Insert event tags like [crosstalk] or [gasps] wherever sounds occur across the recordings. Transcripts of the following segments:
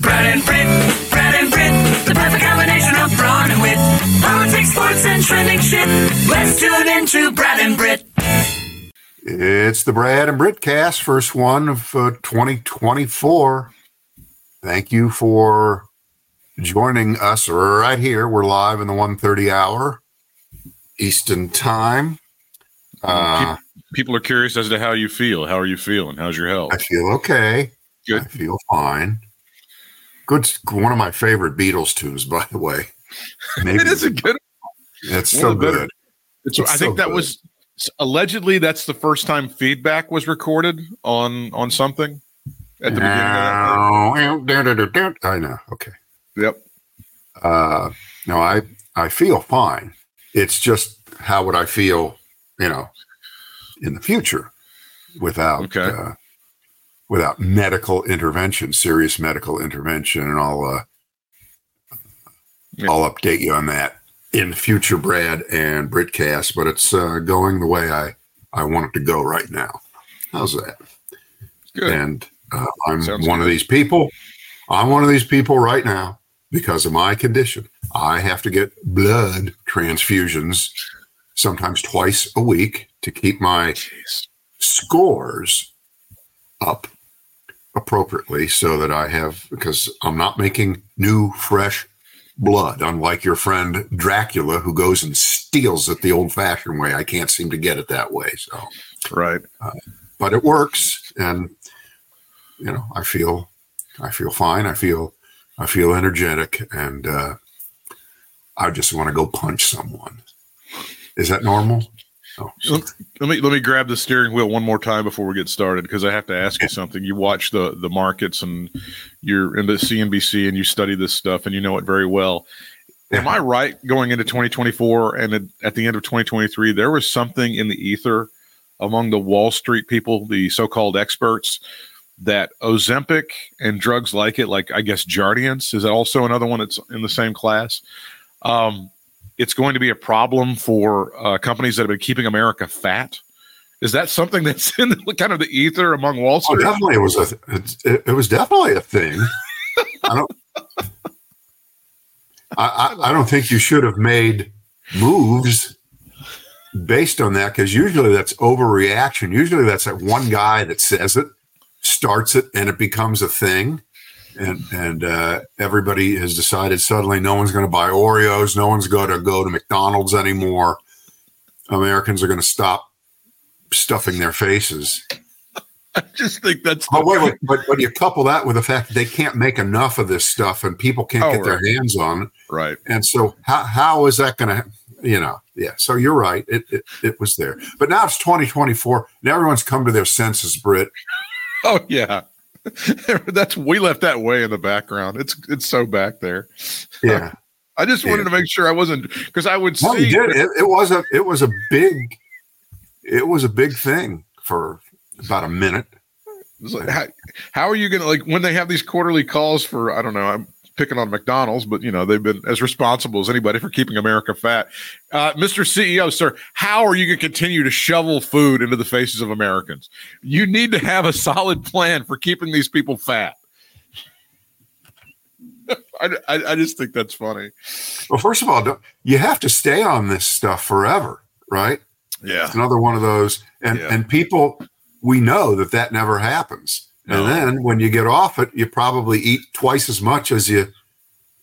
Brad and Brit, Brad and Brit, the perfect combination of brawn and wit. Politics, sports, and trending shit. Let's tune into Brad and Brit. It's the Brad and Brit cast, first one of uh, 2024. Thank you for joining us right here. We're live in the 1:30 hour Eastern time. Uh, People are curious as to how you feel. How are you feeling? How's your health? I feel okay. Good. I feel fine. Good. One of my favorite Beatles tunes, by the way. [laughs] It is a good. It's so of good. It's, It's I think so that good. was allegedly that's the first time feedback was recorded on on something at the beginning. I know. Okay. Yep. Uh, no, I I feel fine. It's just how would I feel, you know, in the future without Okay. uh, without medical intervention, serious medical intervention, and I'll uh, Yeah. I'll update you on that in future, Brad and Britcast. But it's uh, going the way I I want it to go right now. How's that? Good. And uh, I'm Sounds one of these people. I'm one of these people right now because of my condition. I have to get blood transfusions sometimes twice a week to keep my Jeez. scores up appropriately so that I have, because I'm not making new, fresh blood, unlike your friend Dracula, who goes and steals it the old fashioned way. I can't seem to get it that way. So Right. but it works and you know i feel i feel fine i feel i feel energetic and uh i just want to go punch someone is that normal oh, Let me let me grab the steering wheel one more time before we get started because I have to ask you something. You watch the the markets and you're in the CNBC and you study this stuff and you know it very well. Am I right going into 2024 and at, the end of 2023 there was something in the ether among the Wall Street people, the so-called experts, that Ozempic and drugs like it, like I guess Jardiance, is that also another one that's in the same class? Um, it's going to be a problem for uh, companies that have been keeping America fat. Is that something [laughs] that's in the, kind of the ether among Wall oh, Street? definitely it was a it, it was definitely a thing [laughs] i don't I, I i don't think you should have made moves based on that because usually that's overreaction usually that's that one guy that says it starts it and it becomes a thing and and uh, everybody has decided suddenly no one's going to buy oreos no one's going to go to mcdonald's anymore. Americans are going to stop stuffing their faces. [laughs] I just think that's but wait, wait but, but you couple that with the fact that they can't make enough of this stuff and people can't Oh, get their hands on it. Right. and so how, how is that going to you know yeah so you're right it, it it was there. But now it's 2024 and everyone's come to their senses brit [laughs] Oh yeah, [laughs] that's we left that way in the background. It's it's so back there. yeah [laughs] I just wanted Yeah. to make sure I wasn't because I would No, see. It, it was a it was a big it was a big thing for about a minute. Like, how, how are you going to like when they have these quarterly calls for I don't know I'm picking on McDonald's but you know they've been as responsible as anybody for keeping America fat. Uh, Mr. CEO, sir, how are you going to continue to shovel food into the faces of Americans? You need to have a solid plan for keeping these people fat. [laughs] I, I, I just think that's funny. Well, first of all, don't, you have to stay on this stuff forever, right? Yeah. It's another one of those, and Yeah. and people we know that that never happens. No. And then when you get off it, you probably eat twice as much as you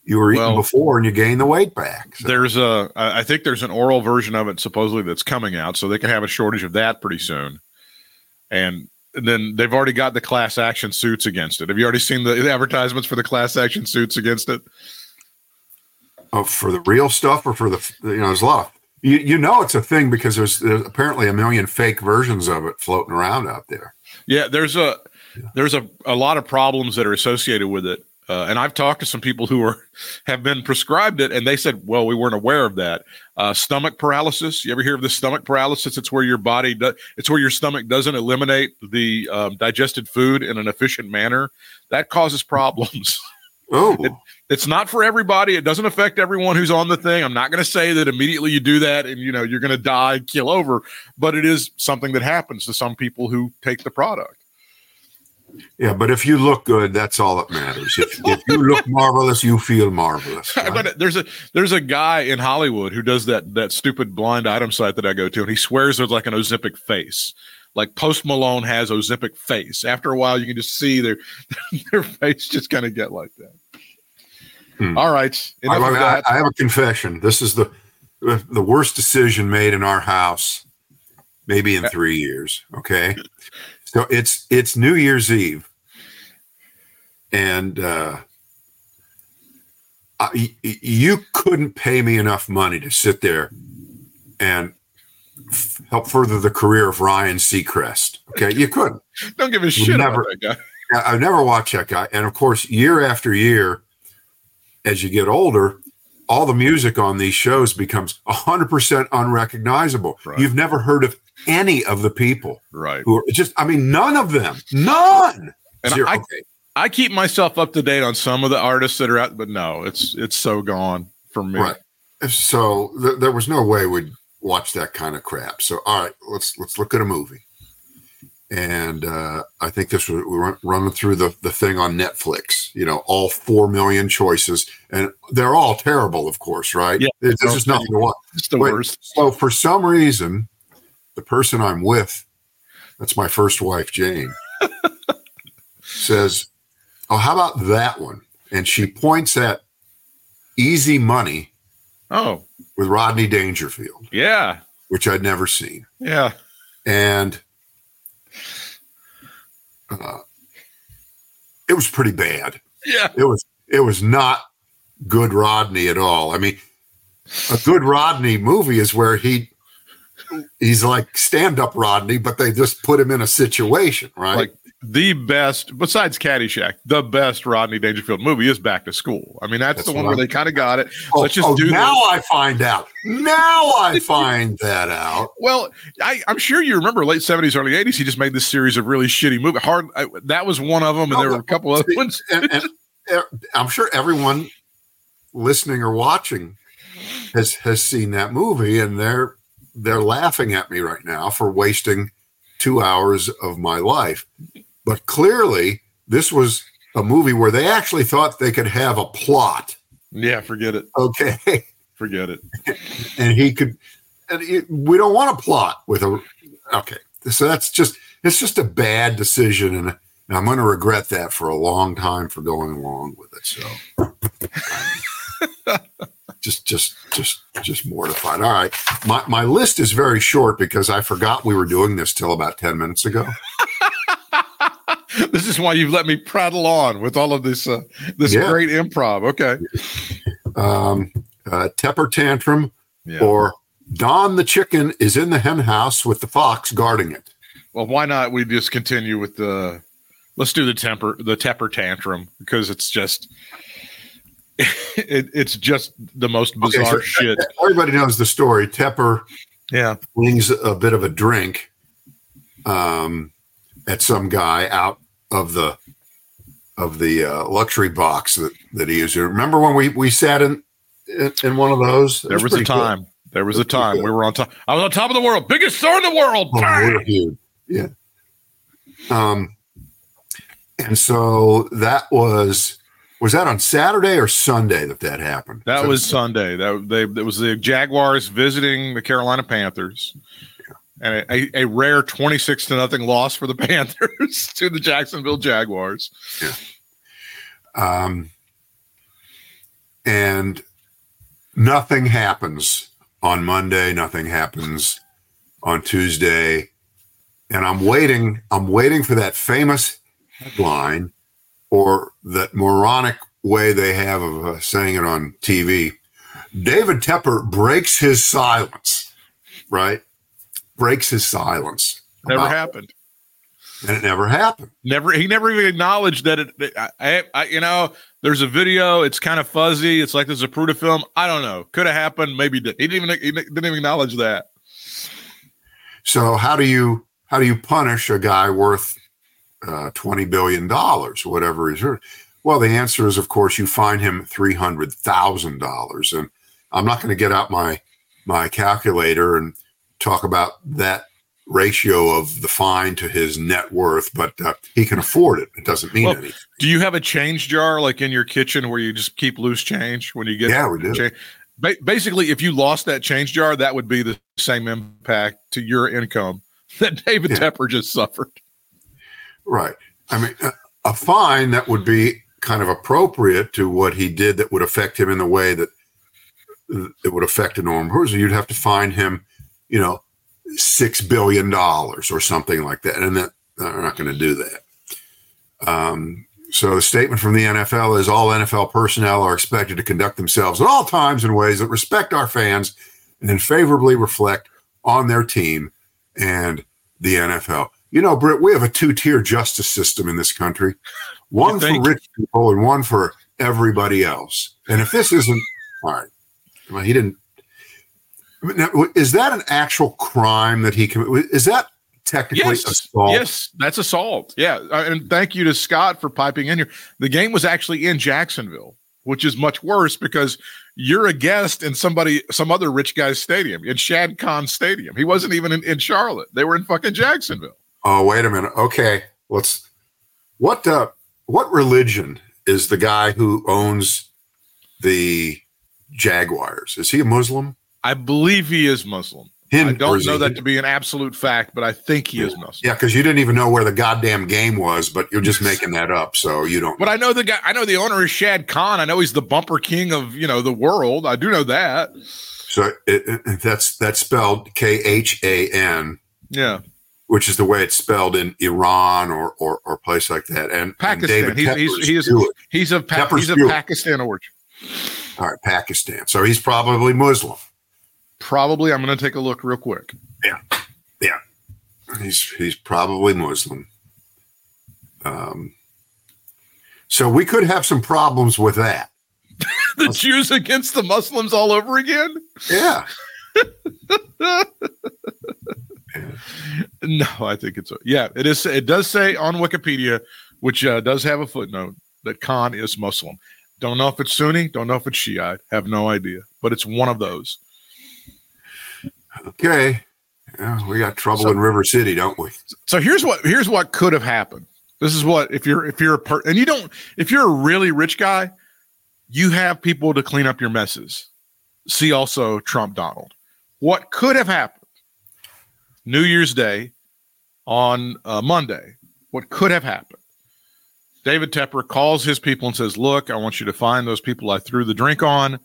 you were eating Well, before, and you gain the weight back. So- There's a, I think there's an oral version of it supposedly that's coming out, so they can have a shortage of that pretty soon. And then they've already got the class action suits against it. Have you already seen the, the advertisements for the class action suits against it? oh, for the real stuff or for the you know, there's a lot. Of, you you know it's a thing because there's, there's apparently a million fake versions of it floating around out there. Yeah, there's a there's a, a lot of problems that are associated with it. Uh, and I've talked to some people who are [laughs] have been prescribed it, and they said, "Well, we weren't aware of that." Uh, stomach paralysis. You ever hear of the stomach paralysis? It's where your body do, it's where your stomach doesn't eliminate the um, digested food in an efficient manner. That causes problems. [laughs] Oh, it's not for everybody. It doesn't affect everyone who's on the thing. I'm not going to say that immediately you do that and you know you're going to die, kill over, but it is something that happens to some people who take the product. Yeah, but if you look good, that's all that matters. If, if you look marvelous, you feel marvelous. [laughs] right? But there's a there's a guy in Hollywood who does that that stupid blind item site that I go to, and he swears there's like an Ozempic face. Like Post Malone has Ozempic face. After a while, you can just see their [laughs] their face just kind of get like that. Hmm. All right, I, of I- I have a confession. This is the the worst decision made in our house, maybe in three years. Okay, so it's it's New Year's Eve, and uh, I, you couldn't pay me enough money to sit there and f- help further the career of Ryan Seacrest. Okay, you couldn't. Don't give a shit never- about that guy. I- I've never watched that guy. And of course, year after year, as you get older, all the music on these shows becomes 100% unrecognizable. Right. You've never heard of any of the people Right. who are just, I mean, none of them. None. And Zero. I-. I keep myself up to date on some of the artists that are out, but no, it's it's so gone for me. Right. So th- there was no way we'd watch that kind of crap. So, all right, let's let's look at a movie. And uh, I think this was we were running through the, the thing on Netflix, you know, all 4 million choices. And they're all terrible, of course, right? Yeah. There's just nothing to watch. It's the Wait, worst. So, for some reason, the person I'm with, that's my first wife, Jane, [laughs] says, Oh, how about that one? And she points at Easy Money Oh, with Rodney Dangerfield, yeah. which I'd never seen. Yeah. And uh, it was pretty bad. Yeah. It was it was not good Rodney at all. I mean, a good Rodney movie is where he he's like stand up Rodney, but they just put him in a situation, right? Like the best, besides Caddyshack, the best Rodney Dangerfield movie is Back to School. I mean, that's, That's the one where they kind of got it. oh, let's just oh, do now this. I find out. Now I [laughs] find that out. Well, I, I'm sure you remember late 70s, early 80s. He just made this series of really shitty movies. Hard. I, that was one of them, and Oh, there were a couple other ones. [laughs] and, and uh, I'm sure everyone listening or watching has has seen that movie, and they're they're laughing at me right now for wasting two hours of my life. But clearly, this was a movie where they actually thought they could have a plot. Yeah, forget it. Okay, [laughs] Forget it. and he could. And it, we don't want a plot with a. Okay, so that's just it's just a bad decision, and, and I'm going to regret that for a long time for going along with it. So. [laughs] just just just just mortified all right my, my list is very short because i forgot we were doing this till about 10 minutes ago [laughs] this is why you've let me prattle on with all of this uh, this Yeah. great improv. Okay. [laughs] um uh, temper tantrum Yeah. or don the chicken is in the hen house with the fox guarding it Well, why not? We just continue with the. Let's do the temper the temper tantrum because it's just. It, it's just the most Okay, bizarre so shit. everybody knows the story tepper Yeah. flings a bit of a drink um, at some guy out of the of the uh, luxury box that, that he used. Remember when we we sat in in, in one of those? There was a pretty cool. time. There was a time good. we were on top. I was on top of the world, biggest star in the world. Oh, Bang! we're huge. Yeah. Um, and so that was was that on Saturday or Sunday that that happened? That So- was Sunday. That they that was the Jaguars visiting the Carolina Panthers, and a, a, a rare twenty six to nothing loss for the [laughs] Panthers to the Jacksonville Jaguars. Yeah. um, and nothing happens on Monday. Nothing happens on Tuesday, and I'm waiting. I'm waiting for that famous headline or that moronic way they have of uh, saying it on TV. David Tepper breaks his silence, right? Breaks his silence. Never about- happened. and it never happened. Never. He never even acknowledged that it. I, I, I, you know, there's a video. It's kind of fuzzy. It's like there's a Zapruder film. I don't know. Could have happened. Maybe did. He didn't even. He didn't even acknowledge that. So how do you how do you punish a guy worth uh, twenty billion dollars, whatever he's worth? Well, the answer is, of course, you fine him three hundred thousand dollars, and I'm not going to get out my my calculator and talk about that ratio of the fine to his net worth, but uh, he can afford it. It doesn't mean Well, anything. Do you have a change jar like in your kitchen where you just keep loose change when you get? Yeah, we do. cha- Ba- basically, if you lost that change jar, that would be the same impact to your income that David Yeah. Tepper just suffered. Right. I mean, a, a fine that would be kind of appropriate to what he did that would affect him in the way that it would affect a normal person. You'd have to fine him, you know, six billion dollars or something like that, and that they're not going to do that. Um, so the statement from the NFL is all NFL personnel are expected to conduct themselves at all times in ways that respect our fans and then favorably reflect on their team and the NFL. You know, Britt, we have a two-tier justice system in this country. One for rich people and one for everybody else. And if this isn't all right, well, he didn't. Now, is that an actual crime that he committed? Is that technically Yes, assault? yes, that's assault. Yeah, uh, and thank you to Scott for piping in here. The game was actually in Jacksonville, which is much worse because you're a guest in somebody, some other rich guy's stadium, in Shad Khan Stadium. He wasn't even in, in Charlotte; they were in fucking Jacksonville. Oh, wait a minute. Okay, let's. What uh, what religion is the guy who owns the Jaguars? Is he a Muslim? I believe he is Muslim. I Hindu, don't know that to be an absolute fact, but I think he is Muslim. Yeah, because you didn't even know where the goddamn game was, but you're just making that up, so you don't. But I know the guy. I know the owner is Shad Khan. I know he's the bumper king of you know the world. I do know that. So it, it, that's that's spelled K H A N, Yeah, which is the way it's spelled in Iran or or, or a place like that. And, and Pakistan. David He's- he's- Tepper's he is- he's of pa- he's of Pakistan origin. All right, Pakistan. So he's probably Muslim. Probably. I'm going to take a look real quick. Yeah, yeah. He's he's probably Muslim. Um, so we could have some problems with that. [laughs] the Jews against the Muslims all over again? Yeah. [laughs] No, I think it's yeah. It is. It does say on Wikipedia, which uh, does have a footnote that Khan is Muslim. Don't know if it's Sunni. Don't know if it's Shiite. Have no idea, but it's one of those. Okay. Yeah, we got trouble So- in River City, don't we? So here's what here's what could have happened. This is what if you're if you're a per and you don't if you're a really rich guy, you have people to clean up your messes. See also Trump Donald. What could have happened? New Year's Day on uh, Monday. What could have happened? David Tepper calls his people and says, "Look, I want you to find those people I threw the drink on.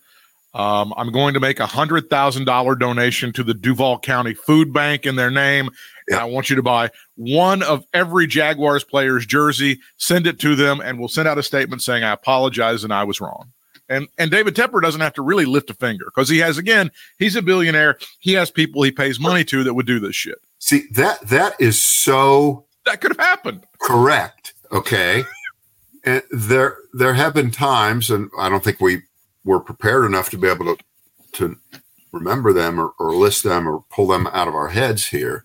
Um, I'm going to make a hundred thousand dollar donation to the Duval County Food Bank in their name, and I want you to buy one of every Jaguars player's jersey, send it to them, and we'll send out a statement saying I apologize and I was wrong." And and David Tepper doesn't have to really lift a finger because he has again he's a billionaire. He has people he pays money to that would do this shit. See, that that is so That could have happened. correct. Okay. [laughs] and there there have been times, and I don't think we were prepared enough to be able to to remember them or, or list them or pull them out of our heads here,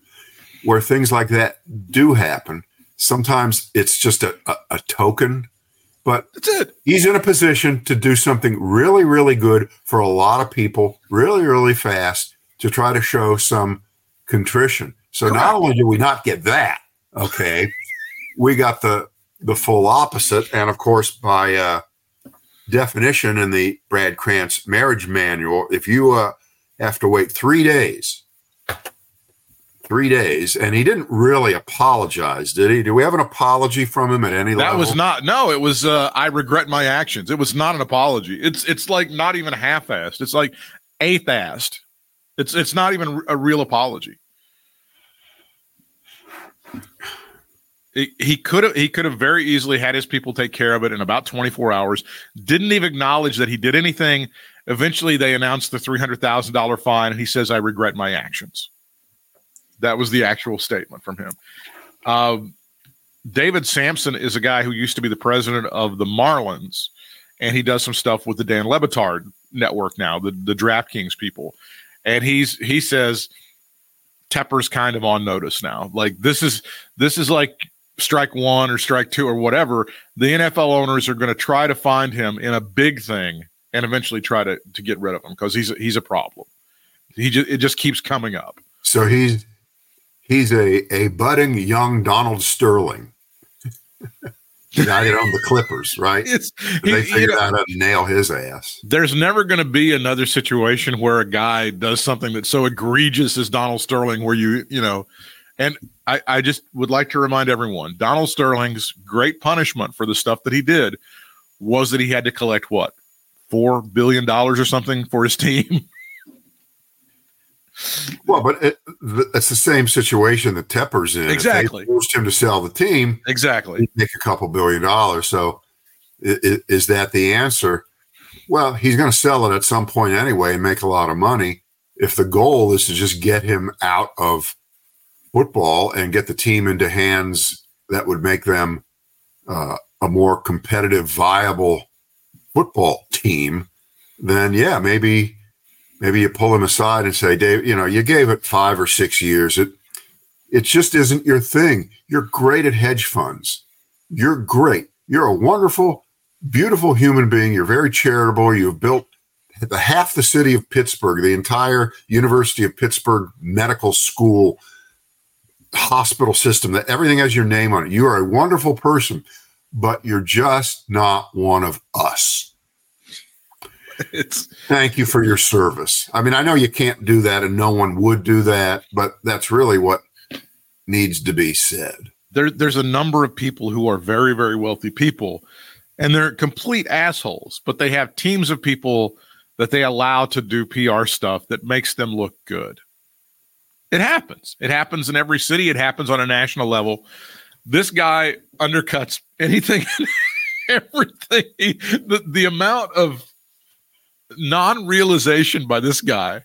where things like that do happen. Sometimes it's just a, a, a token, but That's it. he's in a position to do something really, really good for a lot of people, really, really fast to try to show some contrition. So not only do we not get that, okay, we got the the full opposite, and of course, by uh, definition in the Brad Krantz marriage manual, if you uh, have to wait three days, three days, and he didn't really apologize, did he? Do we have an apology from him at any That level? That was not no, it was uh I regret my actions. It was not an apology. It's it's like not even half-assed. It's like eighth-assed. It's it's not even a real apology. He- He could have he could have very easily had his people take care of it in about 24 hours. Didn't even acknowledge that he did anything. Eventually they announced the $300,000 fine and he says I regret my actions. That was the actual statement from him. Um David Samson is a guy who used to be the president of the Marlins, and he does some stuff with the Dan Le Batard network now, the the DraftKings people. And he's he says Tepper's kind of on notice now. Like this is this is like strike one or strike two or whatever. The NFL owners are going to try to find him in a big thing and eventually try to to get rid of him because he's he's a problem. He just it just keeps coming up. So he's he's a a budding young Donald Sterling. the guy that owned the Clippers, right? It's, they he- you figured know, out how to nail his ass. there's never going to be another situation where a guy does something that's so egregious as Donald Sterling, where you, you know, and I, I just would like to remind everyone Donald Sterling's great punishment for the stuff that he did was that he had to collect what? Four billion dollars or something for his [laughs] team. Well, but it, it's the same situation that Tepper's in. Exactly. forced him to sell the team, exactly. make a couple billion dollars. So, i- i- is that the answer? Well, he's going to sell it at some point anyway and make a lot of money. If the goal is to just get him out of football and get the team into hands that would make them uh, a more competitive, viable football team, then yeah, maybe maybe you pull him aside and say, Dave, you know, you gave it five or six years. It it just isn't your thing. You're great at hedge funds. You're great. You're a wonderful, beautiful human being. You're very charitable. You've built the half the city of Pittsburgh, the entire University of Pittsburgh Medical School hospital system, that everything has your name on it. You are a wonderful person, but you're just not one of us. [laughs] It's Thank you for your service. I mean, I know you can't do that and no one would do that, but that's really what needs to be said. there, there's a number of people who are very, very wealthy people, and they're complete assholes, but they have teams of people that they allow to do PR stuff that makes them look good. It happens. It happens in every city. It happens on a national level. This guy undercuts anything, [laughs] everything. The, the amount of non-realization by this guy,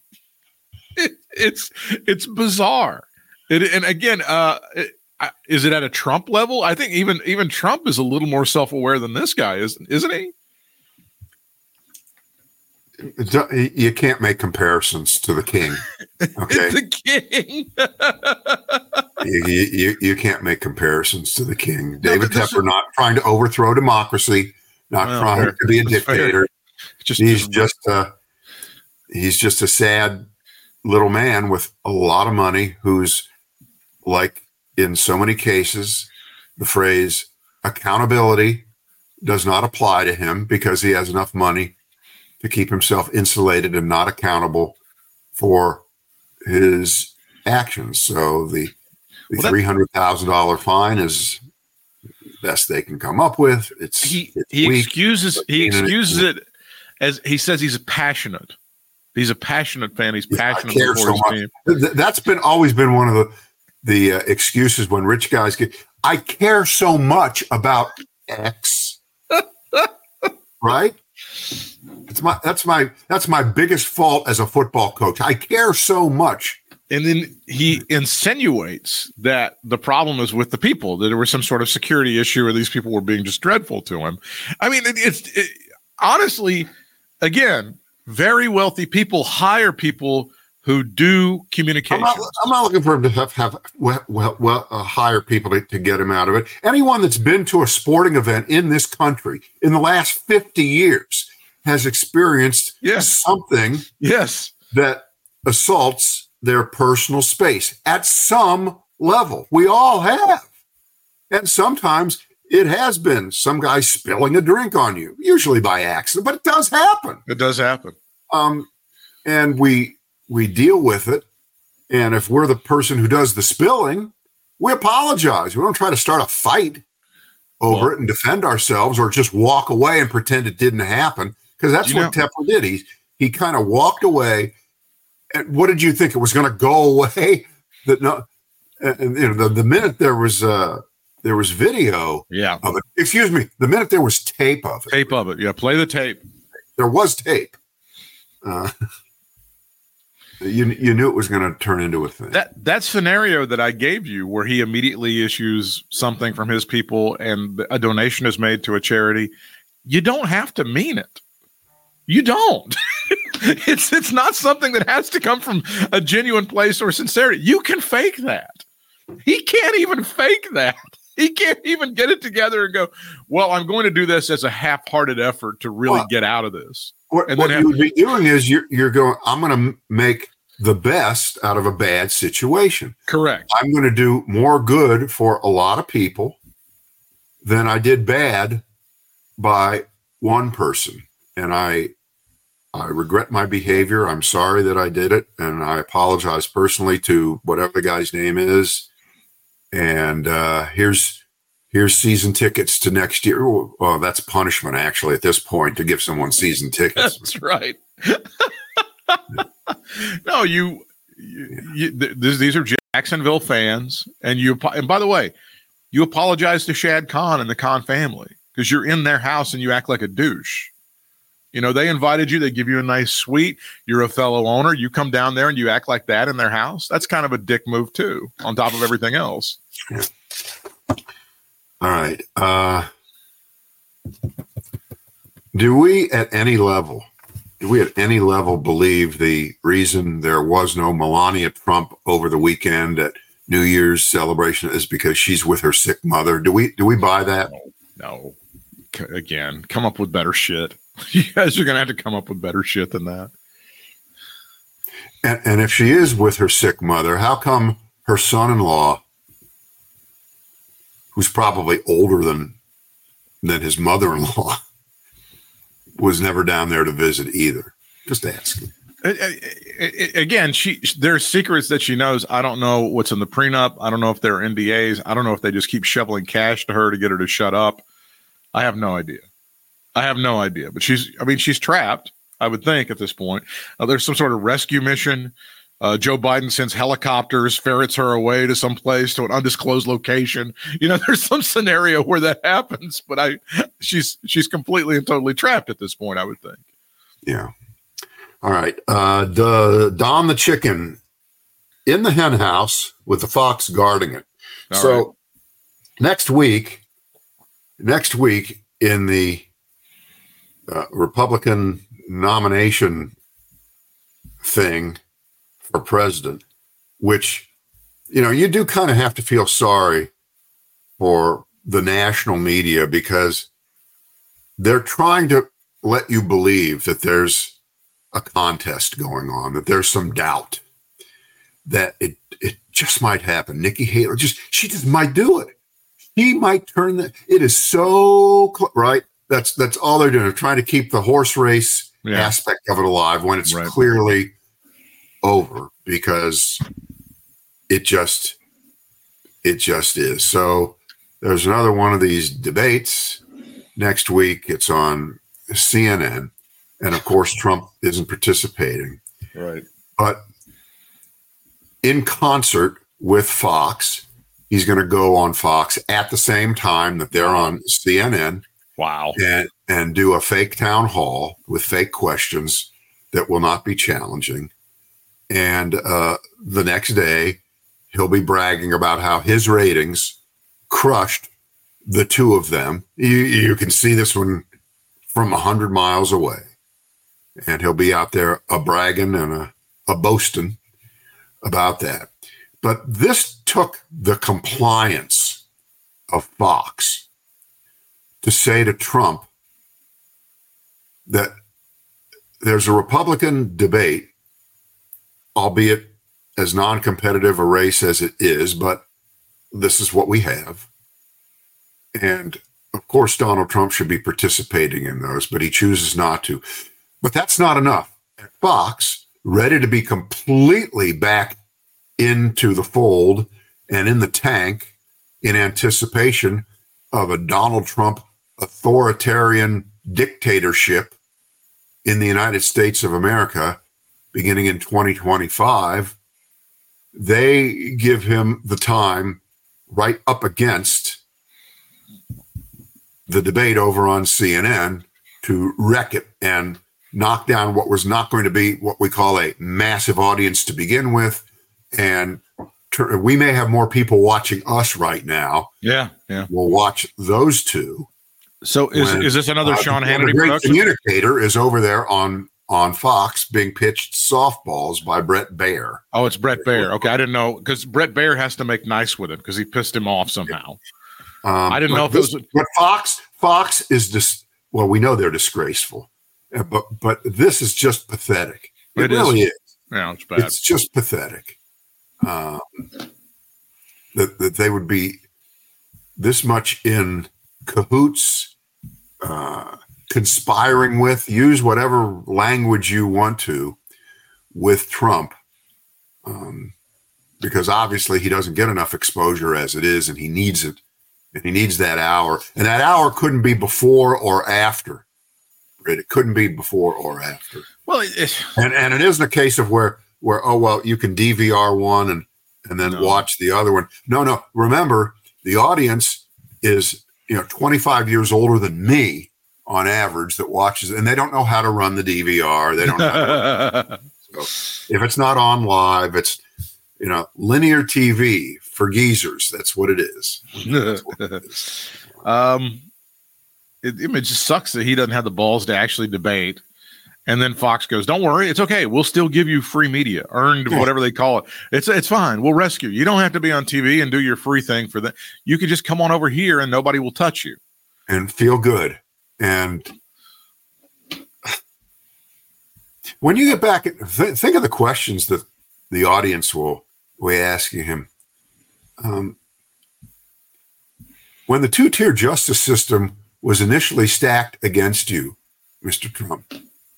it, it's it's bizarre. It, and again, uh, it, I- is it at a Trump level? I think even even Trump is a little more self-aware than this guy is, isn't he? You can't make comparisons to the king. [laughs] Okay. the king. [laughs] you, you, you- can't make comparisons to the king. David this Tepper is- not trying to overthrow democracy, not Well, trying fair. to be a dictator. Just He's just uh, he's just a sad little man with a lot of money who's like in so many cases the phrase accountability does not apply to him because he has enough money to keep himself insulated and not accountable for his actions. So the the Well, three hundred thousand dollar fine is best they can come up with. It's he it's he weak. excuses he excuses it as he says he's a passionate. He's a passionate fan. He's passionate care for so his much. team. That's been always been one of the the uh, excuses when rich guys get i care so much about x [laughs] right it's my that's my that's my biggest fault as a football coach i care so much And then he insinuates that the problem is with the people, that there was some sort of security issue or these people were being just dreadful to him. I mean, it, it's it, honestly, again, very wealthy people hire people who do I'm communication. I'm not looking for him to have, have well, well, well uh, hire people to, to get him out of it. Anyone that's been to a sporting event in this country in the last 50 years has experienced Yes. something yes. that assaults their personal space at some level. We all have. And sometimes it has been some guy spilling a drink on you, usually by accident, but it does happen. It does happen. Um, and we we deal with it. And if we're the person who does the spilling, we apologize. We don't try to start a fight over Well- it and defend ourselves or just walk away and pretend it didn't happen. Because that's what Tepper did. He he kind of walked away. And what did you think it was going to go [laughs] away? That no, and, and, you know the, the minute there was uh there was video Yeah. of it. Excuse me. The minute there was tape of it, Tape of it. Yeah. Play the tape. there was tape. Uh, [laughs] you you knew it was going to turn into a thing. That that scenario that I gave you, where he immediately issues something from his people and a donation is made to a charity, you don't have to mean it. You don't. [laughs] it's it's not something that has to come from a genuine place or sincerity. You can fake that. He can't even fake that. [laughs] He can't even get it together and go, "Well, I'm going to do this as a half-hearted effort to really Well- get out of this." what and what you would be doing is you're you're going. I'm going to make the best out of a bad situation. Correct. I'm going to do more good for a lot of people than I did bad by one person. And I I regret my behavior. I'm sorry that I did it and I apologize personally to whatever the guy's name is. And uh here's here's season tickets to next year. Well, that's punishment actually at this point to give someone season [laughs] tickets. That's right. [laughs] no, you, you, you th- these are Jacksonville fans, and you. And by the way, you apologize to Shad Khan and the Khan family because you're in their house and you act like a douche. You know, they invited you, they give you a nice suite. You're a fellow owner. You come down there and you act like that in their house. That's kind of a dick move, too, on top of everything else. Yeah. All right. Uh, do we at any level, do we at any level believe the reason there was no Melania Trump over the weekend at New Year's celebration is because she's with her sick mother? Do we do we buy that? No. no. Again, come up with better shit. [laughs] You guys are gonna have to come up with better shit than that. And, and if she is with her sick mother, how come her son-in-law who's probably older than than his mother-in-law was never down there to visit either. Just asking. Again, she there's secrets that she knows. I don't know what's in the prenup. I don't know if there are NDAs. I don't know if they just keep shoveling cash to her to get her to shut up. I have no idea. I have no idea. But she's, I mean, she's trapped. I would think at this point. Uh, there's some sort of rescue mission. Uh, Joe Biden sends helicopters, ferrets her away to some place to an undisclosed location. You know, [laughs] there's some scenario where that happens, but I, she's she's completely and totally trapped at this point. I would think. Yeah. All right. Uh, the Don the chicken in the hen house with the fox guarding it. All so right. next week, next week in the uh, Republican nomination thing for president, which, you know, you do kind of have to feel sorry for the national media because they're trying to let you believe that there's a contest going on, that there's some doubt that it it just might happen. Nikki Haley just she just might do it. She might turn the. It is so cl- right. That's that's all they're doing. They're trying to keep the horse race yeah. aspect of it alive when it's right. clearly over because it just it just is. So there's another one of these debates next week. It's on CNN, and of course Trump isn't participating. Right. But in concert with Fox, he's going to go on Fox at the same time that they're on CNN. Wow. And and do a fake town hall with fake questions that will not be challenging. And uh, the next day, he'll be bragging about how his ratings crushed the two of them. You, you can see this one from a hundred miles away, and he'll be out there a bragging and a, a boasting about that. But this took the compliance of Fox to say to Trump that there's a Republican debate albeit as non competitive a race as it is, but this is what we have. And of course, Donald Trump should be participating in those, but he chooses not to. But that's not enough. Fox, ready to be completely back into the fold and in the tank in anticipation of a Donald Trump authoritarian dictatorship in the United States of America beginning in 2025, they give him the time right up against the debate over on CNN to wreck it and knock down what was not going to be what we call a massive audience to begin with. And we may have more people watching us right now. Yeah, yeah. We'll watch those two. So is, when, is this another uh, Sean Hannity great production? communicator is over there on on Fox being pitched softballs by Bret Baier. Oh, it's Bret Baier. Okay, I didn't know because Bret Baier has to make nice with him because he pissed him off somehow. Um, I didn't know if this, it was. But Fox, Fox is just well, we know they're disgraceful, uh, but but this is just pathetic. It, it really is. is. Yeah, it's bad. It's just pathetic um, that that they would be this much in cahoots, uh, conspiring with, use whatever language you want to, with Trump, um, because obviously he doesn't get enough exposure as it is, and he needs it, and he needs that hour, and that hour couldn't be before or after. It couldn't be before or after. well, it, And and it isn't a case of where where oh well you can DVR one and and then No. watch the other one. No, no. Remember, the audience is you know 25 years older than me on average that watches, and they don't know how to run the DVR. They don't. Know to- [laughs] if it's not on live, it's you know linear TV for geezers. That's what it is. What it is. [laughs] um, it, it just sucks that he doesn't have the balls to actually debate. And then Fox goes, "Don't worry, it's okay. We'll still give you free media, earned Yeah. whatever they call it. It's it's fine. We'll rescue you. You don't have to be on TV and do your free thing for that. You can just come on over here, and nobody will touch you." and feel good. And when you get back, th- think of the questions that the audience will be asking him. Um, when the two tier justice system was initially stacked against you, Mr. Trump,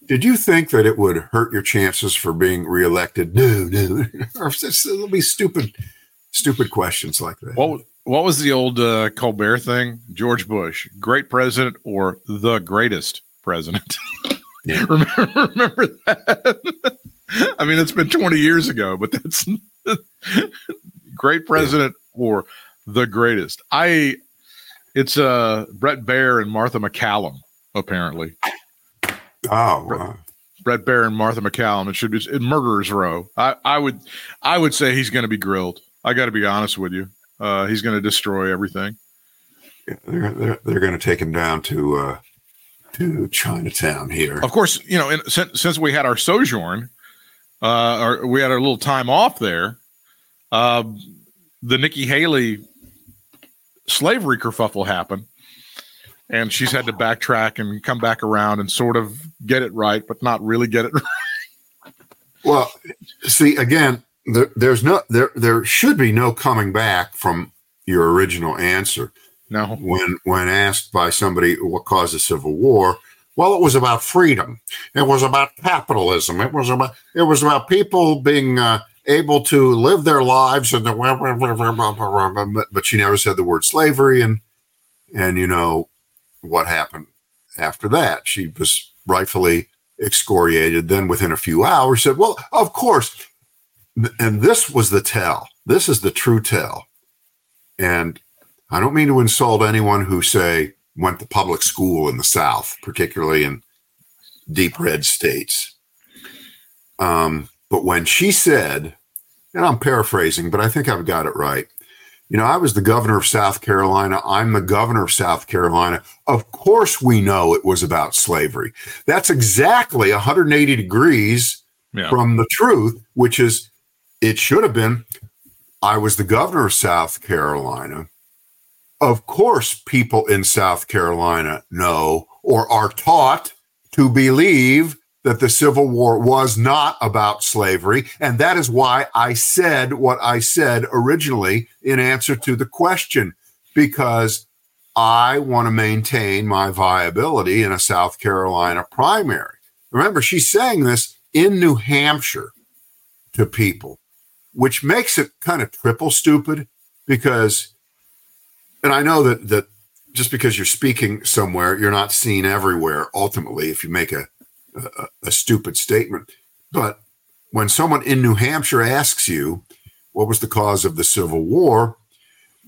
did you think that it would hurt your chances for being reelected? [laughs] No, no. [laughs] it'll be stupid, stupid questions like that. What was the old uh, Colbert thing? George Bush, great president or the greatest president? [laughs] Yeah. remember, [laughs] remember that? [laughs] I mean, it's been 20 years ago, but that's great president or the greatest. I it's uh Bret Baier and Martha MacCallum, apparently. oh, wow. Bret Baier and Martha MacCallum. It should be in Murderers Row. I, I would I would say he's going to be grilled. I got to be honest with you. Uh, he's going to destroy everything. Yeah, they're they're, they're going to take him down to uh, to Chinatown here. Of course, you know, in, since, since we had our sojourn, uh, or we had a little time off there, uh, the Nikki Haley slavery kerfuffle happened, and she's had to backtrack and come back around and sort of get it right, but not really get it [laughs] right. Well, see again, there, there's no there there should be no coming back from your original answer No, when when asked by somebody what caused the Civil War. Well, it was about freedom. It was about capitalism. It was about it was about people being uh, able to live their lives and the but, but she never said the word slavery and and you know what happened after that. She was rightfully excoriated. Then within a few hours said, "Well, of course." And this was the tell. This is the true tell. And I don't mean to insult anyone who say went to public school in the South, particularly in deep red states. Um, but when she said, and I'm paraphrasing, but I think I've got it right. You know, I was the governor of South Carolina. I'm the governor of South Carolina. Of course, we know it was about slavery. That's exactly 180 degrees yeah, from the truth, which is it should have been I was the governor of South Carolina. Of course, people in South Carolina know or are taught to believe that the Civil War was not about slavery. And that is why I said what I said originally in answer to the question, because I want to maintain my viability in a South Carolina primary. Remember, she's saying this in New Hampshire to people, which makes it kind of triple stupid because, and I know that that just because you're speaking somewhere, you're not seen everywhere. Ultimately, if you make a a, a stupid statement, but when someone in New Hampshire asks you what was the cause of the Civil War,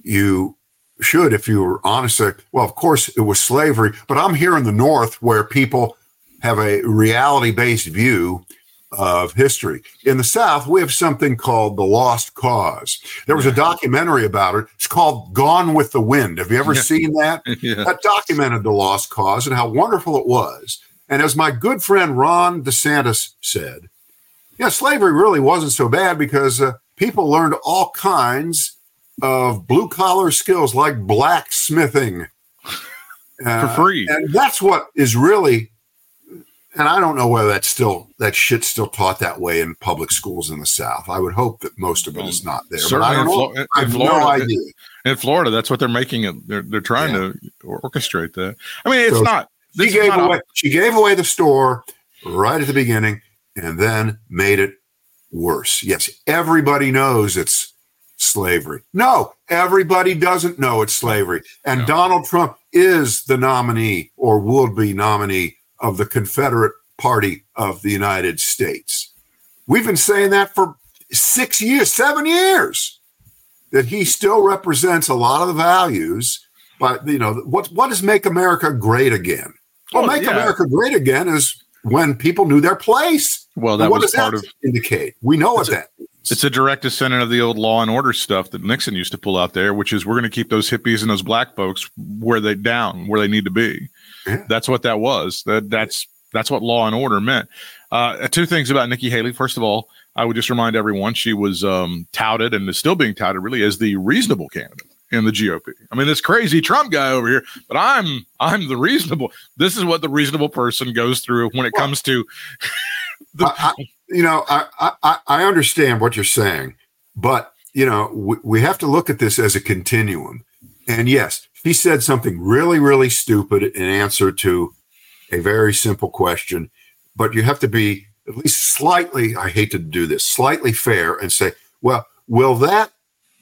you should, if you were honest, say, well, of course it was slavery. But I'm here in the North where people have a reality based view of history. In the South, we have something called the Lost Cause. There was a documentary about it. It's called Gone with the Wind. Have you ever Yeah. seen that? [laughs] yeah. That documented the Lost Cause and how wonderful it was. And as my good friend Ron DeSantis said, yeah, slavery really wasn't so bad because uh, people learned all kinds of blue collar skills like blacksmithing for Uh, free. and that's what is really and I don't know whether that's still that shit's still taught that way in public schools in the South. I would hope that most of it is not there. But I don't know. in, I have Florida, no idea. in Florida, that's what they're making it. They're they're trying Yeah. to orchestrate that. I mean, it's So not. She gave not away. She gave away the store right at the beginning, and then made it worse. Yes, everybody knows it's slavery. No, everybody doesn't know it's slavery. And No. Donald Trump is the nominee or would be nominee of the Confederate Party of the United States. We've been saying that for six years, seven years, that he still represents a lot of the values. But you know what? What does make America great again? Well, Oh, make yeah. America great again is when people knew their place. well, And that what was does part that of. indicate? We know what a- that. means. It's a direct descendant of the old law and order stuff that Nixon used to pull out there, which is we're going to keep those hippies and those black folks where they down, where they need to be. Yeah. That's what that was. That that's that's what law and order meant. Uh, two things about Nikki Haley. First of all, I would just remind everyone she was um, touted and is still being touted really as the reasonable candidate in the GOP. I mean, this crazy Trump guy over here, but I'm I'm the reasonable. This is what the reasonable person goes through when it Well- comes to the, [laughs] I, I, you know, I, I I understand what you're saying, but you know, we, we have to look at this as a continuum. And yes, he said something really, really stupid in answer to a very simple question, but you have to be at least slightly. I hate to do this, slightly fair, and say, well, will that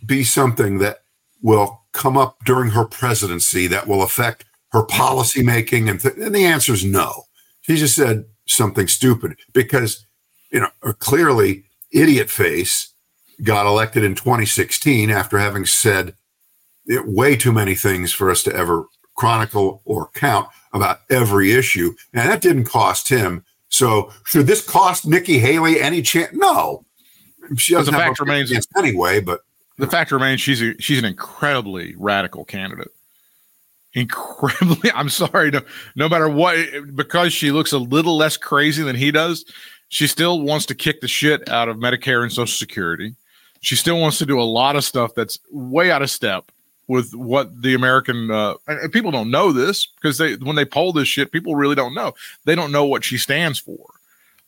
be something that will come up during her presidency that will affect her policy making? And, th- and the answer is no. She just said something stupid because, you know, clearly idiot face got elected in 2016 after having said it, way too many things for us to ever chronicle or count about every issue. And that didn't cost him. So should this cost Nikki Haley any chance? No. She doesn't the have fact a remains- chance anyway, but the fact remains she's a, she's an incredibly radical candidate. Incredibly, [laughs] I'm sorry, no, no matter what, because she looks a little less crazy than he does, she still wants to kick the shit out of Medicare and Social Security. She still wants to do a lot of stuff that's way out of step with what the American uh, and and people don't know this because they when they poll this shit, people really don't know. They don't know what she stands for.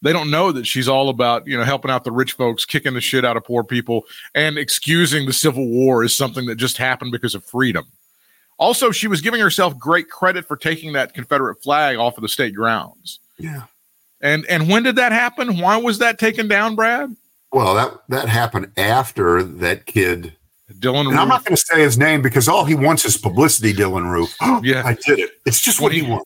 They don't know that she's all about you know helping out the rich folks, kicking the shit out of poor people, and excusing the Civil War as something that just happened because of freedom. Also, she was giving herself great credit for taking that Confederate flag off of the state grounds. yeah. And and when did that happen? Why was that taken down, Brad? Well, that that happened after that kid. Dylann And I'm not going to say his name because all he wants is publicity, Dylann Roof. [gasps] Oh, yeah. I did it. It's just what he he- wants.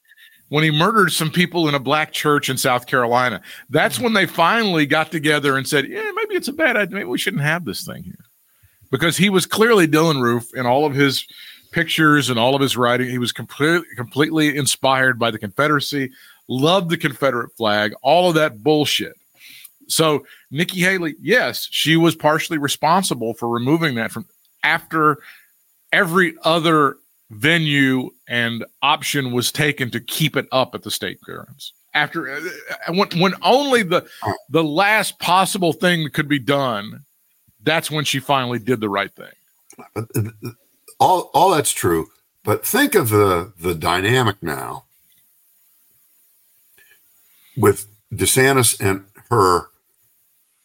when he murdered some people in a black church in South Carolina. That's when they finally got together and said, "Yeah, maybe it's a bad idea. Maybe we shouldn't have this thing here," because he was clearly Dylann Roof in all of his pictures and all of his writing. He was completely completely inspired by the Confederacy, loved the Confederate flag, all of that bullshit. So Nikki Haley, yes, she was partially responsible for removing that from after every other venue and option was taken to keep it up at the state clearance. After uh, uh, when when only the the last possible thing that could be done, that's when she finally did the right thing. All all that's true. But think of the the dynamic now with DeSantis and her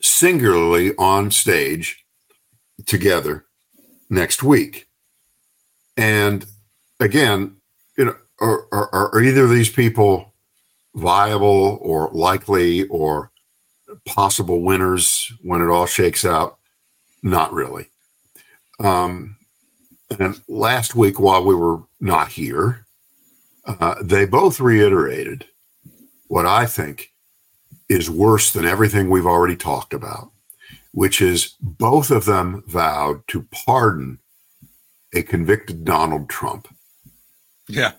singularly on stage together next week. And again, you know, are, are, are either of these people viable or likely or possible winners when it all shakes out? Not really. Um, and last week, while we were not here, uh, they both reiterated what I think is worse than everything we've already talked about, which is both of them vowed to pardon a convicted Donald Trump Yeah.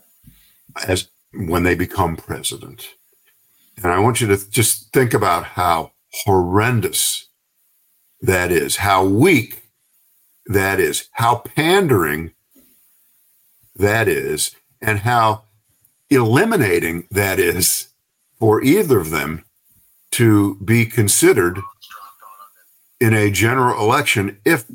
as when they become president. And I want you to just think about how horrendous that is, how weak that is, how pandering that is, and how eliminating that is for either of them to be considered in a general election if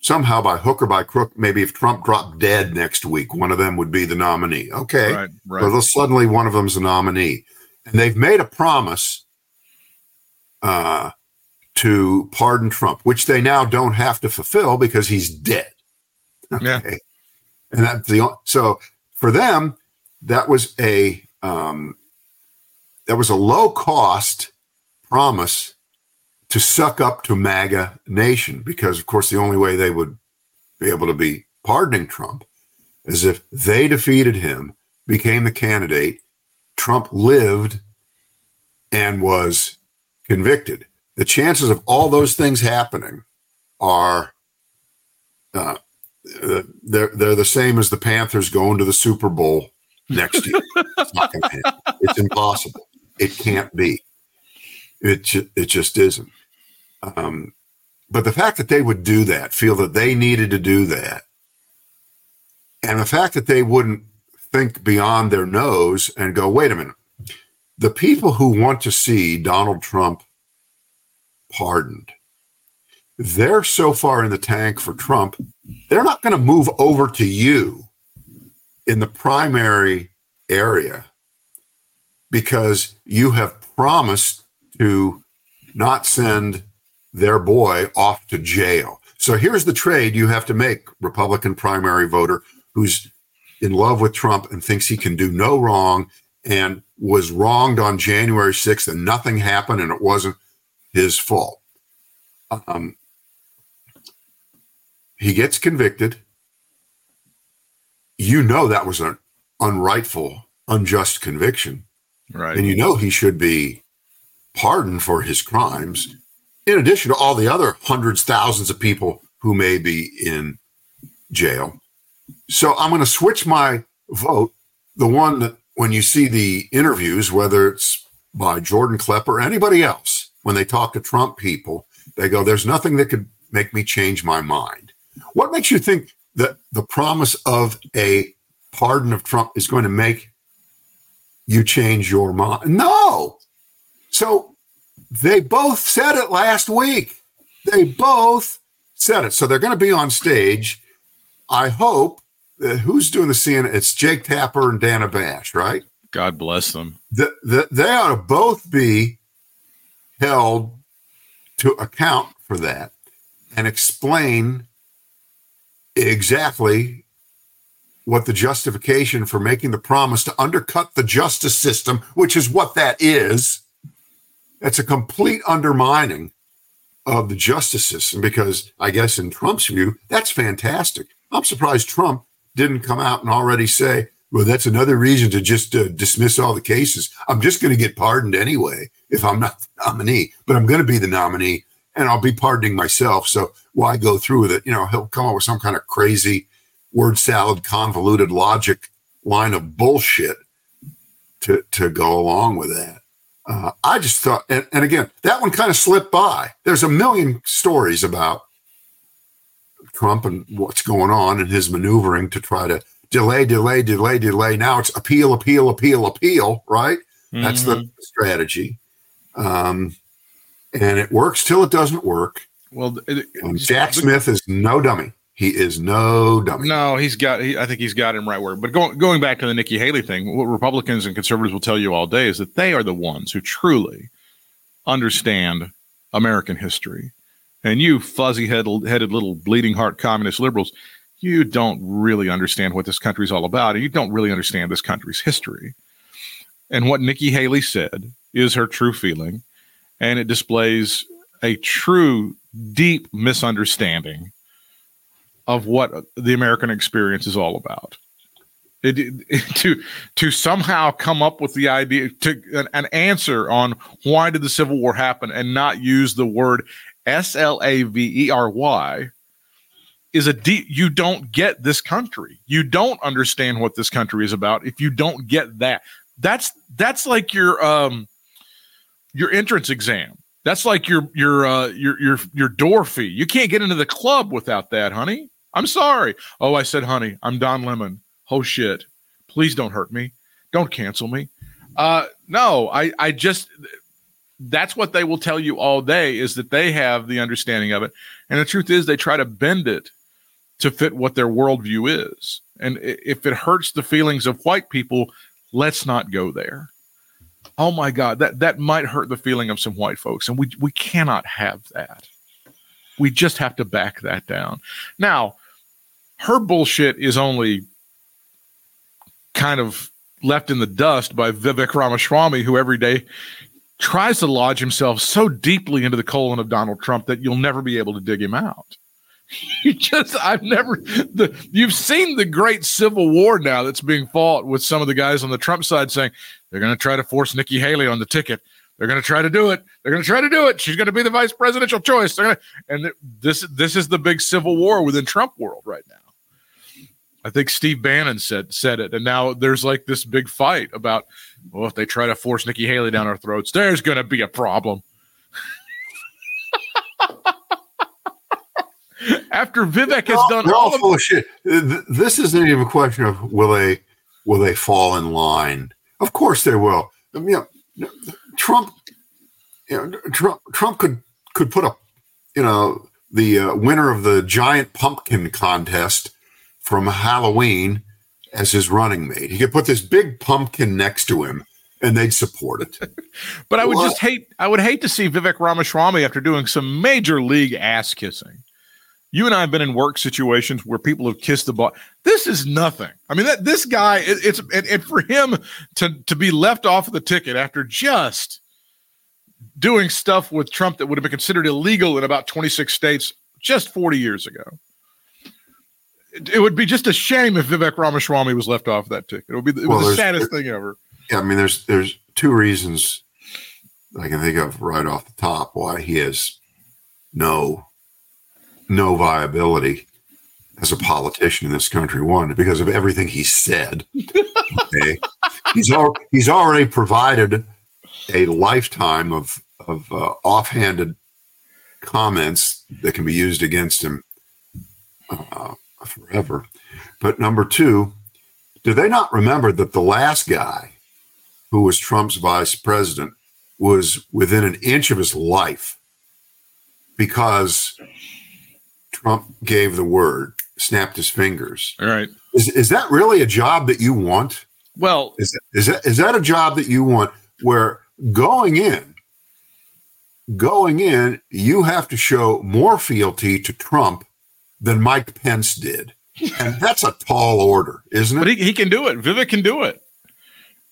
somehow by hook or by crook, maybe if Trump dropped dead next week, one of them would be the nominee. Okay. Right. Right. suddenly one of them's a nominee. and they've made a promise uh, to pardon Trump, which they now don't have to fulfill because he's dead. Yeah. And that's the so for them that was a um, that was a low cost promise to suck up to MAGA nation because of course the only way they would be able to be pardoning Trump is if they defeated him, became the candidate, Trump lived and was convicted. The chances of all those things happening are uh, they're they're the same as the Panthers going to the Super Bowl next year. [laughs] it's, not gonna happen. It's impossible. It can't be. It ju- it just isn't. Um, but the fact that they would do that, feel that they needed to do that, and the fact that they wouldn't think beyond their nose and go, wait a minute, the people who want to see Donald Trump pardoned, they're so far in the tank for Trump, they're not going to move over to you in the primary area because you have promised to not send their boy off to jail. So here's the trade you have to make, Republican primary voter who's in love with Trump and thinks he can do no wrong and was wronged on January 6th and nothing happened and it wasn't his fault. Um, he gets convicted. You know that was an unrightful, unjust conviction. Right. And you know he should be pardoned for his crimes, in addition to all the other hundreds, thousands of people who may be in jail. So I'm going to switch my vote. The one that when you see the interviews, whether it's by Jordan Klepper or anybody else, when they talk to Trump people, they go, There's nothing that could make me change my mind. What makes you think that the promise of a pardon of Trump is going to make you change your mind? No. So they both said it last week. They both said it. So they're going to be on stage. I hope. Uh, who's doing the CNN? It's Jake Tapper and Dana Bash, right? God bless them. The, the, they ought to both be held to account for that and explain exactly what the justification for making the promise to undercut the justice system, which is what that is. That's a complete undermining of the justice system because I guess in Trump's view, that's fantastic. I'm surprised Trump didn't come out and already say, well, that's another reason to just uh, dismiss all the cases. I'm just going to get pardoned anyway if I'm not the nominee, but I'm going to be the nominee and I'll be pardoning myself. So why go through with it? You know, he'll come up with some kind of crazy word salad, convoluted logic line of bullshit to, to go along with that. Uh, I just thought, and, and again, that one kind of slipped by. There's a million stories about Trump and what's going on and his maneuvering to try to delay, delay, delay, delay. Now it's appeal, appeal, appeal, appeal, right? That's the strategy. Um, and it works till it doesn't work. Well, it, Jack Smith is no dummy. He is no dummy. No, he's got. He, I think he's got him right where. But going going back to the Nikki Haley thing, what Republicans and conservatives will tell you all day is that they are the ones who truly understand American history, and you fuzzy headed little bleeding heart communist liberals, you don't really understand what this country's all about, and you don't really understand this country's history. And what Nikki Haley said is her true feeling, and it displays a true, deep misunderstanding of what the American experience is all about. It, it- [laughs] to to somehow come up with the idea to an, an answer on why did the Civil War happen and not use the word S L A V E R Y is a deep you don't get this country. You don't understand what this country is about if you don't get that. That's that's like your um your entrance exam. That's like your your uh your your your door fee. You can't get into the club without that, honey. I'm sorry. Oh, I said honey. I'm Don Lemon. Oh shit. Please don't hurt me. Don't cancel me. Uh no, I I just that's what they will tell you all day is that they have the understanding of it. And the truth is they try to bend it to fit what their worldview is. And if it hurts the feelings of white people, let's not go there. Oh my God, that that might hurt the feeling of some white folks, and we we cannot have that. We just have to back that down. Now, her bullshit is only kind of left in the dust by Vivek Ramaswamy, who every day tries to lodge himself so deeply into the colon of Donald Trump that you'll never be able to dig him out. [laughs] You just, I've never, the, you've seen the great civil war now that's being fought with some of the guys on the Trump side saying they're going to try to force Nikki Haley on the ticket. They're going to try to do it. They're going to try to do it. She's going to be the vice presidential choice. They're gonna, and this, this is the big civil war within Trump world right now. I think Steve Bannon said said it, and now there's like this big fight about, well, if they try to force Nikki Haley down our throats, there's going to be a problem. [laughs] After Vivek has done all all full of shit. This isn't even a question of will they will they fall in line. Of course they will. I mean, you know, Trump, you know, Trump, Trump could could put a, you know, the uh, winner of the giant pumpkin contest from Halloween as his running mate. He could put this big pumpkin next to him, and they'd support it. [laughs] But I would What? just hate I would hate to see Vivek Ramaswamy after doing some major league ass kissing. You and I have been in work situations where people have kissed the ball. This is nothing. I mean, that this guy, it, it's and, and for him to to be left off of the ticket after just doing stuff with Trump that would have been considered illegal in about 26 states just 40 years ago. It, would be just a shame if Vivek Ramaswamy was left off that ticket. It would be the, it Well, the saddest thing ever. Yeah, I mean, there's there's two reasons I can think of right off the top why he has no no viability as a politician in this country. One, because of everything he said. Okay, [laughs] he's al- he's already provided a lifetime of of uh, offhanded comments that can be used against him uh, forever. But number two, do they not remember that the last guy who was Trump's vice president, was within an inch of his life because Trump gave the word, snapped his fingers. All right. Is, is that really a job that you want? Well, Is, is, that, is that a job that you want where going in, going in, you have to show more fealty to Trump than Mike Pence did? And that's a tall order, isn't it? But he, he can do it. Vivek can do it.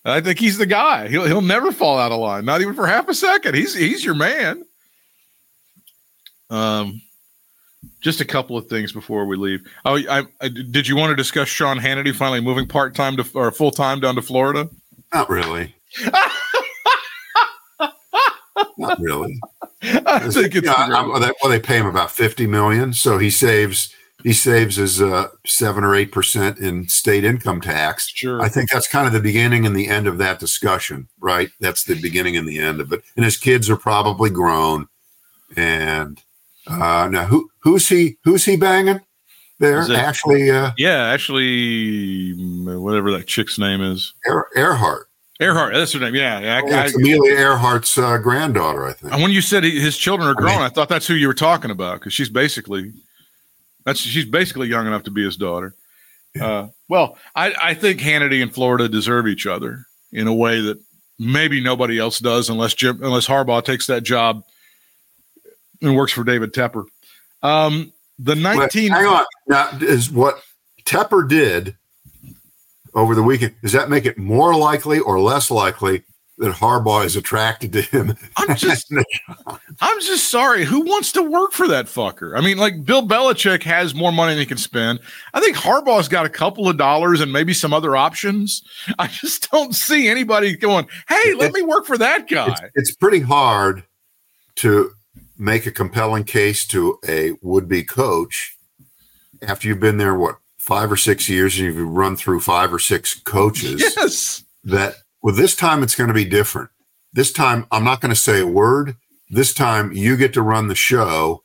I think he's the guy. He'll he'll never fall out of line, not even for half a second. He's he's your man. Um, just a couple of things before we leave. Oh, I, I did you want to discuss Sean Hannity finally moving part time to or full time down to Florida? Not really. [laughs] Not really. [laughs] I think it's Yeah. I- well, they, well, they pay him about fifty million, so he saves he saves his uh, seven or eight percent in state income tax. sure. I think that's kind of the beginning and the end of that discussion, right? That's the beginning and the end of it. And his kids are probably grown. And uh, now, who who's he? Who's he banging? There, it- Ashley uh, yeah, actually, mm, whatever that chick's name is, Ear- Earhart. Earhart. That's her name. Yeah, yeah. I- Oh, it's I- Amelia Earhart's uh, granddaughter, I think. And when you said he, his children are I grown, mean- I thought that's who you were talking about because she's basically that's she's basically young enough to be his daughter. Uh, well, I, I think Hannity and Florida deserve each other in a way that maybe nobody else does, unless Jim unless Harbaugh takes that job and works for David Tepper. Um, the nineteen. hang on. Now, is what Tepper did over the weekend, does that make it more likely or less likely that Harbaugh is attracted to him? I'm [laughs] just I'm just sorry. Who wants to work for that fucker? I mean, like Bill Belichick has more money than he can spend. I think Harbaugh's got a couple of dollars and maybe some other options. I just don't see anybody going, "Hey, let me work for that it's, guy." it's pretty hard to make a compelling case to a would-be coach after you've been there, what, five or six years and you've run through five or six coaches Yes. that well this time it's going to be different. This time i'm not going to say a word. This time you get to run the show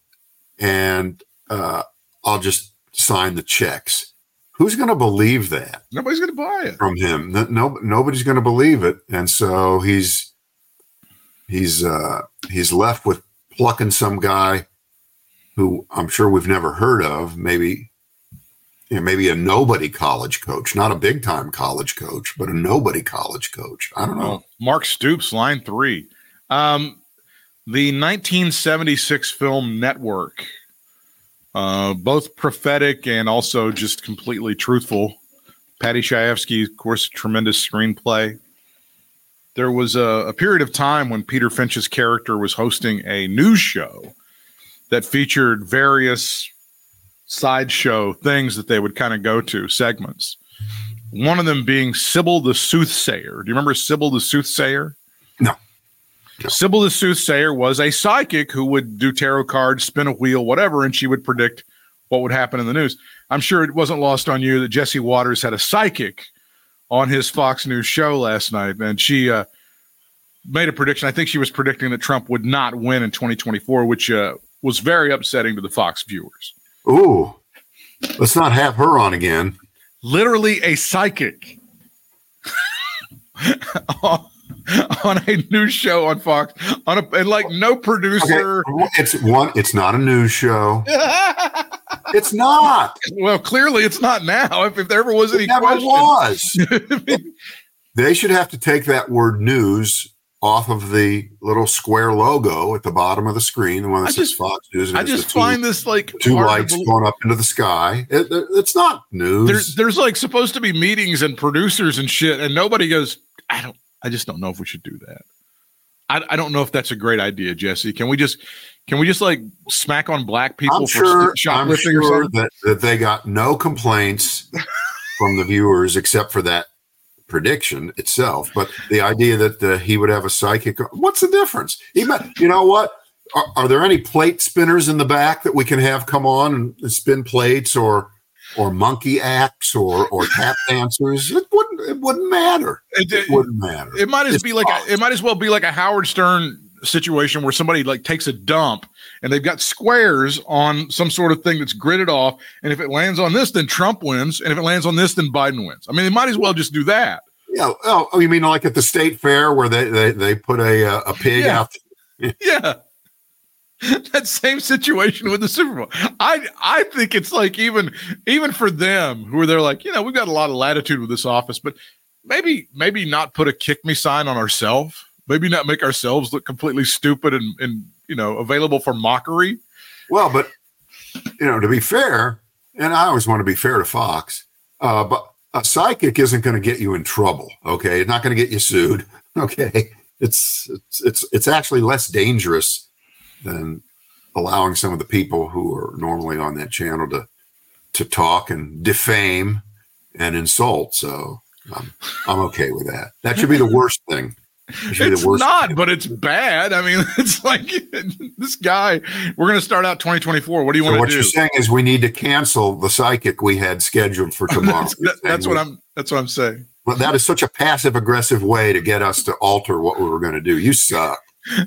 and uh, i'll just sign the checks. Who's going to believe that? Nobody's going to buy it. from him. No, no nobody's going to believe it. And so he's he's uh he's left with plucking some guy who i'm sure we've never heard of maybe you know, maybe a nobody college coach, not a big time college coach, but a nobody college coach. I don't know. Oh, Mark Stoops, line three. Um, the 1976 film Network, uh, both prophetic and also just completely truthful. Paddy Chayefsky, of course, tremendous screenplay. There was a, a period of time when Peter Finch's character was hosting a news show that featured various sideshow things that they would kind of go to segments. One of them being Sybil the Soothsayer. Do you remember Sybil the Soothsayer? No. No. Sybil the Soothsayer was a psychic who would do tarot cards, spin a wheel, whatever, and she would predict what would happen in the news. I'm sure it wasn't lost on you that Jesse Watters had a psychic on his Fox News show last night, and she uh, made a prediction. I think she was predicting that Trump would not win in 2024, which uh, was very upsetting to the Fox viewers. Ooh, let's not have her on again. Literally a psychic [laughs] on a news show on Fox on a and like no producer. Okay, It's one. It's not a news show. [laughs] It's not. well, clearly it's not now. If, if there ever was any It never question, was. [laughs] They should have to take that word news off of the little square logo at the bottom of the screen, the one that says just- Fox News. and I just two- find this like two lights believe. going up into the sky. It, it- it's not news. There's there's like supposed to be meetings and producers and shit, and nobody goes. I don't. I just don't know if we should do that. I, I don't know if that's a great idea, Jesse. Can we just can we just like smack on black people I'm for sure, I'm shoplifting or sure something? that, that they got no complaints from the viewers except for that prediction itself. But the idea that uh, he would have a psychic, what's the difference? He might, you know what? Are, are there any plate spinners in the back that we can have come on and spin plates or or monkey acts or or tap [laughs] dancers? It wouldn't it wouldn't matter. It- It wouldn't matter. It might as It's be like a, it might as well be like a Howard Stern situation where somebody like takes a dump and they've got squares on some sort of thing that's gridded off, and if it lands on this, then Trump wins, and if it lands on this, then Biden wins. I mean, they might as well just do that. Yeah. Oh, oh, you mean like at the state fair where they they, they put a uh, a pig Yeah. out [laughs] Yeah. [laughs] that same situation with the Super Bowl. I I think it's like even even for them who are they're like, you know, we've got a lot of latitude with this office, but maybe maybe not put a kick me sign on ourselves. Maybe not make ourselves look completely stupid and and you know available for mockery. Well, but you know, to be fair, and I always want to be fair to Fox, uh, but a psychic isn't going to get you in trouble. Okay, it's not going to get you sued. [laughs] Okay, it's it's it's it's actually less dangerous than allowing some of the people who are normally on that channel to to talk and defame and insult. So I'm I'm okay with that. That should be the worst thing. It should be It's not, but it's bad. I mean, [laughs] it's like this guy. We're going to start out 2024. What do you So want what to do? What you're saying is we need to cancel the psychic we had scheduled for [laughs] tomorrow. That's, that- that's what I'm. That's what I'm saying. Well, that is such a passive aggressive way to get us to alter what we were going to do. You suck. [laughs]